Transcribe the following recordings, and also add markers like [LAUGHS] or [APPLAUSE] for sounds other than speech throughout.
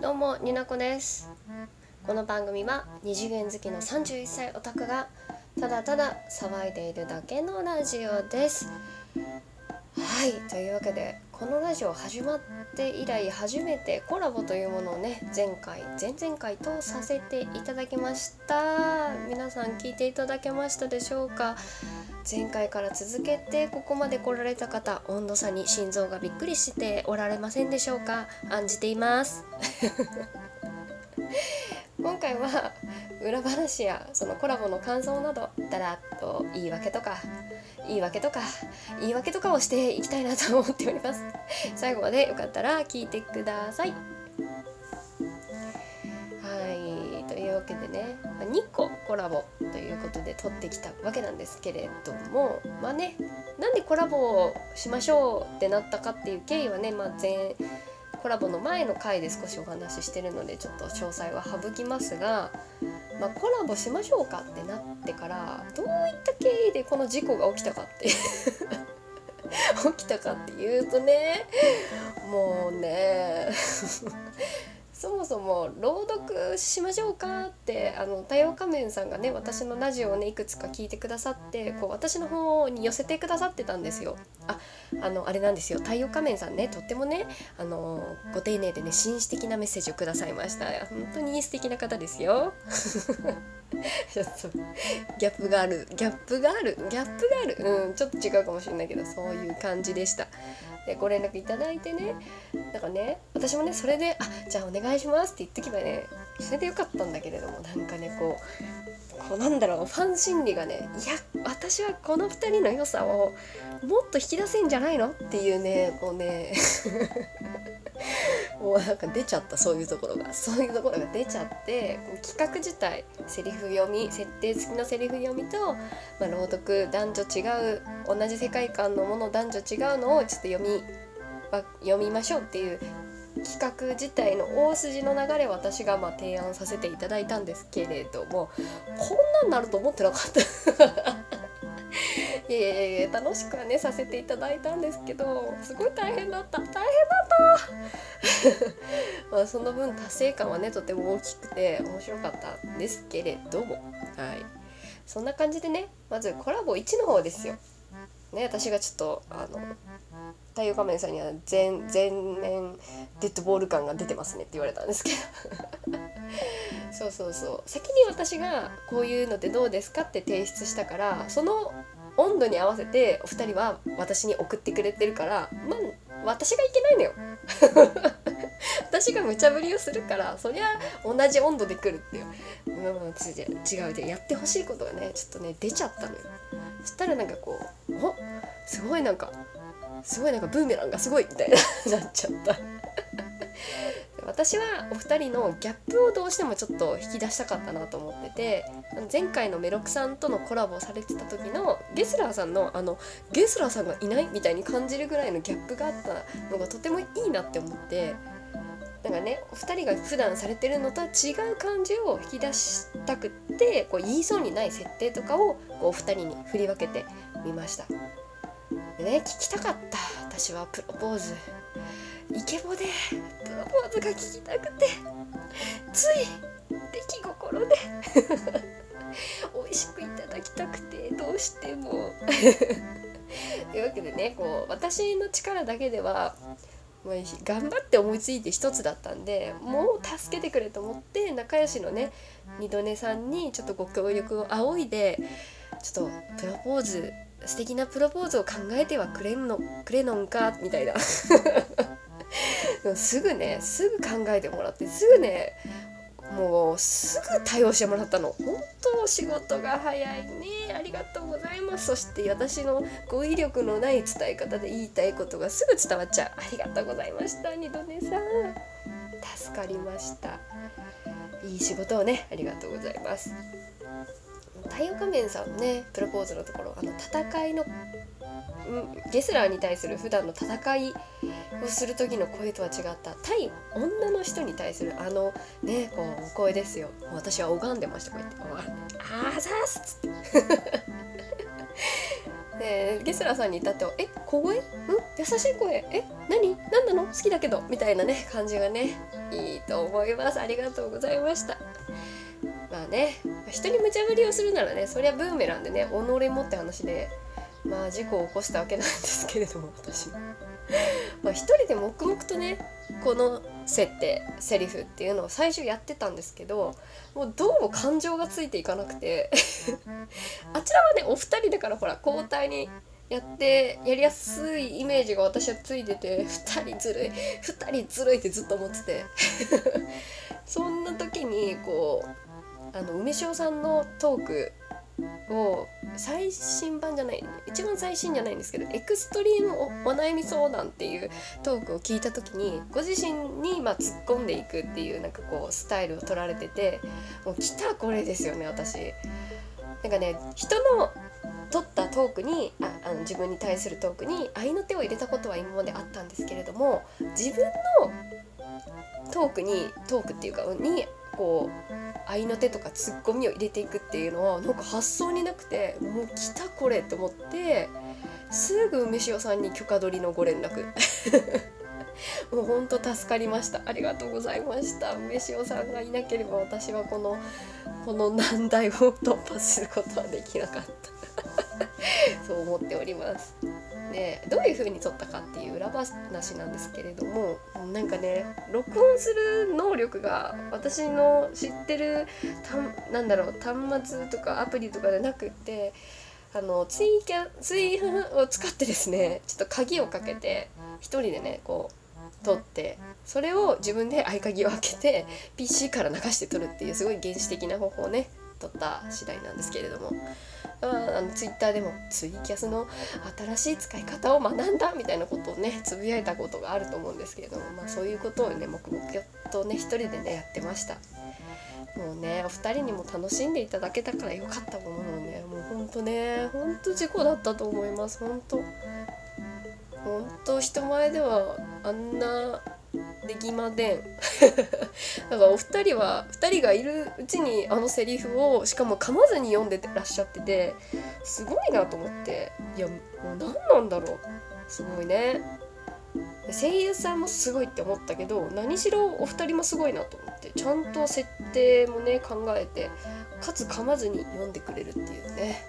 どうもになこです。この番組は二次元好きの31歳オタクがただただ騒いでいるだけのラジオです。はいというわけでこのラジオ始まって以来初めてコラボというものをね前回前々回とさせていただきました。皆さん聞いていただけましたでしょうか？前回から続けてここまで来られた方温度差に心臓がびっくりしておられませんでしょうか？案じています。[LAUGHS] 今回は裏話やそのコラボの感想などだらっと言い訳とか言い訳とか言い訳とかをしていきたいなと思っております。最後までよかったら聞いてください。けでね2個コラボということで撮ってきたわけなんですけれどもまあねなんでコラボをしましょうってなったかっていう経緯はね、まあ、前コラボの前の回で少しお話ししてるのでちょっと詳細は省きますが、まあ、コラボしましょうかってなってからどういった経緯でこの事故が起きたかって [LAUGHS] 起きたかっていうとねもうねそもそも朗読しましょうかってあの太陽仮面さんがね私のラジオをねいくつか聞いてくださってこう私の方に寄せてくださってたんですよ。ああのあれなんですよ。太陽仮面さんねとってもねあのご丁寧でね紳士的なメッセージをくださいました。本当に素敵な方ですよ。[LAUGHS] ちょっとギャップがある。ギャップがある？ギャップがある？うんちょっと違うかもしれないけどそういう感じでした。でご連絡いただいてね。なんかね私もねそれで「あじゃあお願いします」って言っとけばねそれでよかったんだけれどもなんかねこうこうなんだろうファン心理がねいや私はこの2人の良さをもっと引き出せんじゃないの？っていうねもうね。もうなんか出ちゃったそういうところが。そういうところが出ちゃって企画自体セリフ読み設定付きのセリフ読みと、まあ、朗読男女違う同じ世界観のもの男女違うのをちょっと読み読みましょうっていう企画自体の大筋の流れ私がま提案させていただいたんですけれどもこんなんなると思ってなかった。[LAUGHS] いやいやいや楽しくはねさせていただいたんですけどすごい大変だった。大変だった。[LAUGHS] まあその分達成感はねとても大きくて面白かったんですけれども。はい。そんな感じでねまずコラボ1の方ですよ。ね私がちょっとあの太陽仮面さんには全全面デッドボール感が出てますねって言われたんですけど。[LAUGHS] そうそうそう。先に私がこういうのってどうですかって提出したからその温度に合わせてお二人は私に送ってくれてるからまあ私がいけないのよ。[LAUGHS] 私が無茶ぶりをするからそりゃ同じ温度で来るっていう、うん、違うでやってほしいことがねちょっとね出ちゃったのよ。そしたらなんかこうおすごいなんかすごいなんかブーメランがすごいみたいな [LAUGHS] なっちゃった。私はお二人のギャップをどうしてもちょっと引き出したかったなと思ってて前回のメロクさんとのコラボされてた時のゲスラーさんのあのゲスラーさんがいないみたいに感じるぐらいのギャップがあったのがとてもいいなって思ってなんかねお二人が普段されてるのとは違う感じを引き出したくってこう言いそうにない設定とかをこうお二人に振り分けてみました。でね聞きたかった私はプロポーズケボでプロポーズが聞きたくてつい出来心で [LAUGHS] 美味しくいただきたくてどうしても。[LAUGHS] というわけでねこう私の力だけでは頑張って思いついて一つだったんでもう助けてくれと思って仲良しのね二度寝さんにちょっとご協力を仰いでちょっとプロポーズ素敵なプロポーズを考えてはくれんのくれのんかみたいな。[LAUGHS] すぐねすぐ考えてもらってすぐねもうすぐ対応してもらったの。本当仕事が早いね。ありがとうございます。そして私の語彙力のない伝え方で言いたいことがすぐ伝わっちゃう。ありがとうございました二度寝さん。助かりました。いい仕事をねありがとうございます。太陽仮面さんのねプロポーズのところあの戦いのゲスラーに対する普段の戦いをする時の声とは違った対女の人に対するあのねこうお声ですよ。私は拝んでましたこうやって「ああざす」っつって。[LAUGHS] でゲスラーさんに至っては「え小声？ん？優しい声？え何？何なの？好きだけど」みたいなね感じがねいいと思います。ありがとうございました。まあね人に無茶ぶりをするならねそりゃブーメランでね己もって話でまあ事故を起こしたわけなんですけれども私。まあ一人で黙々とねこの設定セリフっていうのを最初やってたんですけどもうどうも感情がついていかなくて [LAUGHS] あちらはねお二人だからほら交代にやってやりやすいイメージが私はついてて2人ずるい2人ずるいってずっと思ってて [LAUGHS] そんな時にこうあの梅塩さんのトークを最新版じゃない一番最新じゃないんですけどエクストリームお悩み相談っていうトークを聞いた時にご自身にま突っ込んでいくっていうなんかこうスタイルを取られててもう来たこれですよね私。なんかね人の取ったトークにああの自分に対するトークに合いの手を入れたことは今まであったんですけれども自分のトークにトークっていうかにこう合いの手とかツッコミを入れていくっていうのはなんか発想になくてもう来たこれと思ってすぐ梅塩さんに許可取りのご連絡。[LAUGHS] もうほんと助かりました。ありがとうございました。梅塩さんがいなければ私はこのこの難題を突破することはできなかった。[LAUGHS] そう思っております。でどういう風に撮ったかっていう裏話なんですけれどもなんかね録音する能力が私の知ってるたなんだろう端末とかアプリとかじゃなくってあのツイキャツイを使ってですねちょっと鍵をかけて1人でねこう撮ってそれを自分で合鍵を開けて PC から流して撮るっていうすごい原始的な方法をね撮った次第なんですけれども。あのツイッターでもツイキャスの新しい使い方を学んだみたいなことをねつぶやいたことがあると思うんですけれども、まあ、そういうことをね黙々とね一人でねやってました。もうねお二人にも楽しんでいただけたからよかったもののねもうほんとねほんと事故だったと思いますほんとほんと人前ではあんなできませんだからお二人は2人がいるうちにあのセリフをしかも噛まずに読んでらっしゃっててすごいなと思って。いやもう何なんだろう。すごいね。声優さんもすごいって思ったけど何しろお二人もすごいなと思ってちゃんと設定もね考えてかつ噛まずに読んでくれるっていうね。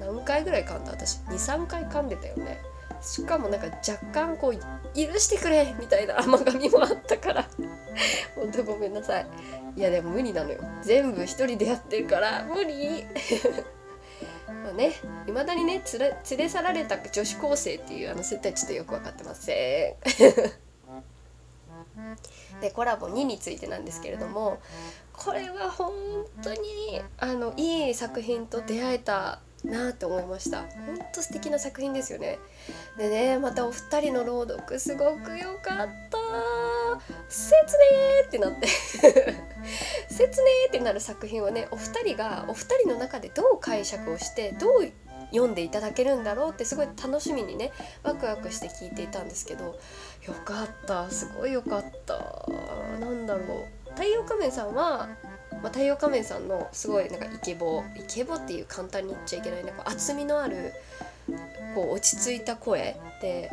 何回ぐらい噛んだ？私23回噛んでたよね。しかもなんか若干こう許してくれみたいな甘噛みもあったから。ほんとごめんなさい。いやでも無理なのよ。全部一人でやってるから無理。[LAUGHS] まあねいまだにね連れ連れ去られた女子高生っていうあの設定ちょっとよく分かってません。[LAUGHS] でコラボ2についてなんですけれどもこれは本当にあのいい作品と出会えたなって思いました。本当素敵な作品ですよね。でねまたお二人の朗読すごく良かった。切ねーってなって。[LAUGHS] 切ねーってなる作品をねお二人がお二人の中でどう解釈をしてどう読んでいただけるんだろうってすごい楽しみにねワクワクして聞いていたんですけど。よかった。すごいよかった。なんだろう。太陽仮面さんはまあ、太陽仮面さんのすごいなんかイケボ。イケボっていう簡単に言っちゃいけない。なんか厚みのあるこう落ち着いた声で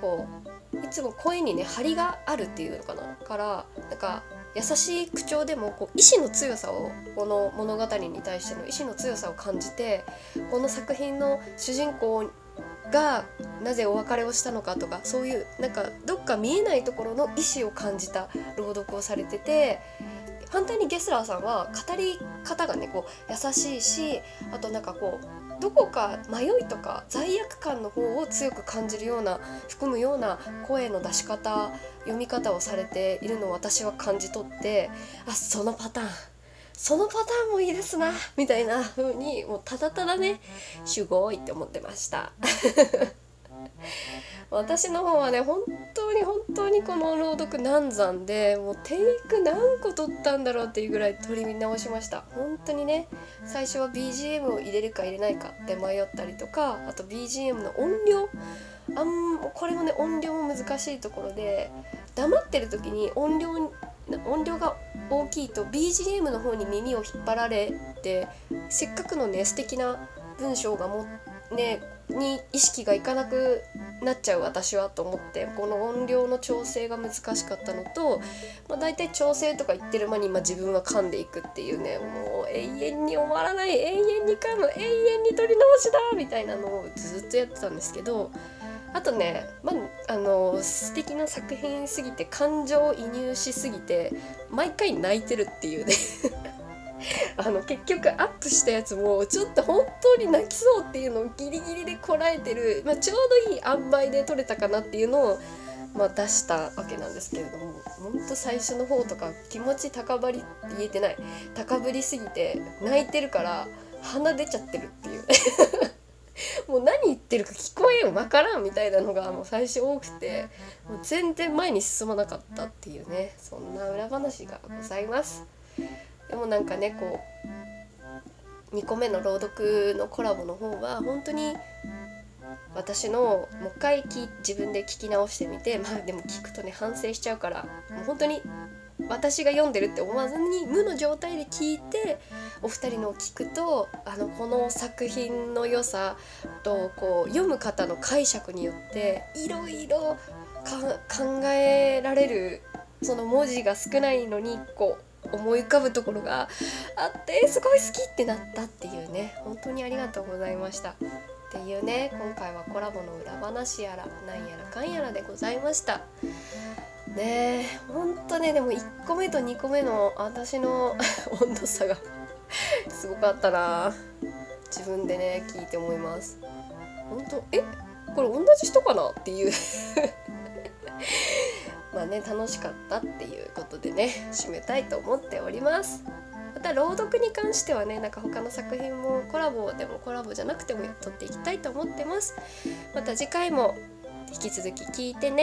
こういつも声にね張りがあるっていうのかな。からなんか優しい口調でもこう意志の強さをこの物語に対しての意志の強さを感じてこの作品の主人公がなぜお別れをしたのかとかそういうなんかどっか見えないところの意志を感じた朗読をされてて反対にゲスラーさんは語り方がねこう優しいしあとなんかこうどこか迷いとか罪悪感の方を強く感じるような含むような声の出し方読み方をされているのを私は感じ取ってあそのパターンそのパターンもいいですなみたいな風にもうただただねすごいって思ってました。私の方はね本当に本当にこの朗読難産でもうテイク何個取ったんだろうっていうぐらい取り直しました。本当にね最初は BGM を入れるか入れないかって迷ったりとかあと BGM の音量あんこれもね音量も難しいところで黙ってる時に音量音量が大きいと BGM の方に耳を引っ張られてせっかくのね素敵な文章がもねに意識がいかなくなっちゃう私はと思ってこの音量の調整が難しかったのと、まあ、大体調整とか言ってる間に、ま、自分は噛んでいくっていうねもう永遠に終わらない永遠に噛む永遠に取り直しだみたいなのをずっとやってたんですけどあとね、まあ、あの素敵な作品すぎて感情移入しすぎて毎回泣いてるっていうね。あの結局アップしたやつもちょっと本当に泣きそうっていうのをギリギリでこらえてる、まあ、ちょうどいい塩梅で撮れたかなっていうのを、まあ、出したわけなんですけれどもほんと最初の方とか気持ち高ぶりって言えてない高ぶりすぎて泣いてるから鼻出ちゃってるっていう [LAUGHS] もう何言ってるか聞こえんわからんみたいなのがもう最初多くてもう全然前に進まなかったっていうねそんな裏話がございます。でもなんかねこう2個目の朗読のコラボの方は本当に私のもう一回自分で聞き直してみてまあでも聞くとね反省しちゃうからもう本当に私が読んでるって思わずに無の状態で聞いてお二人のを聞くとあのこの作品の良さとこう読む方の解釈によっていろいろ考えられるその文字が少ないのにこう思い浮かぶところがあってすごい好きってなったっていうね本当にありがとうございました。っていうね今回はコラボの裏話やらなんやらかんやらでございました。ねえほんとねでも1個目と2個目の私の [LAUGHS] 温度差が [LAUGHS] すごかったな。自分でね聞いて思います。本当えこれ同じ人かな？っていう。まあね楽しかったっていうことでね締めたいと思っております。また朗読に関してはねなんか他の作品もコラボでもコラボじゃなくても撮っていきたいと思ってます。また次回も引き続き聞いてね。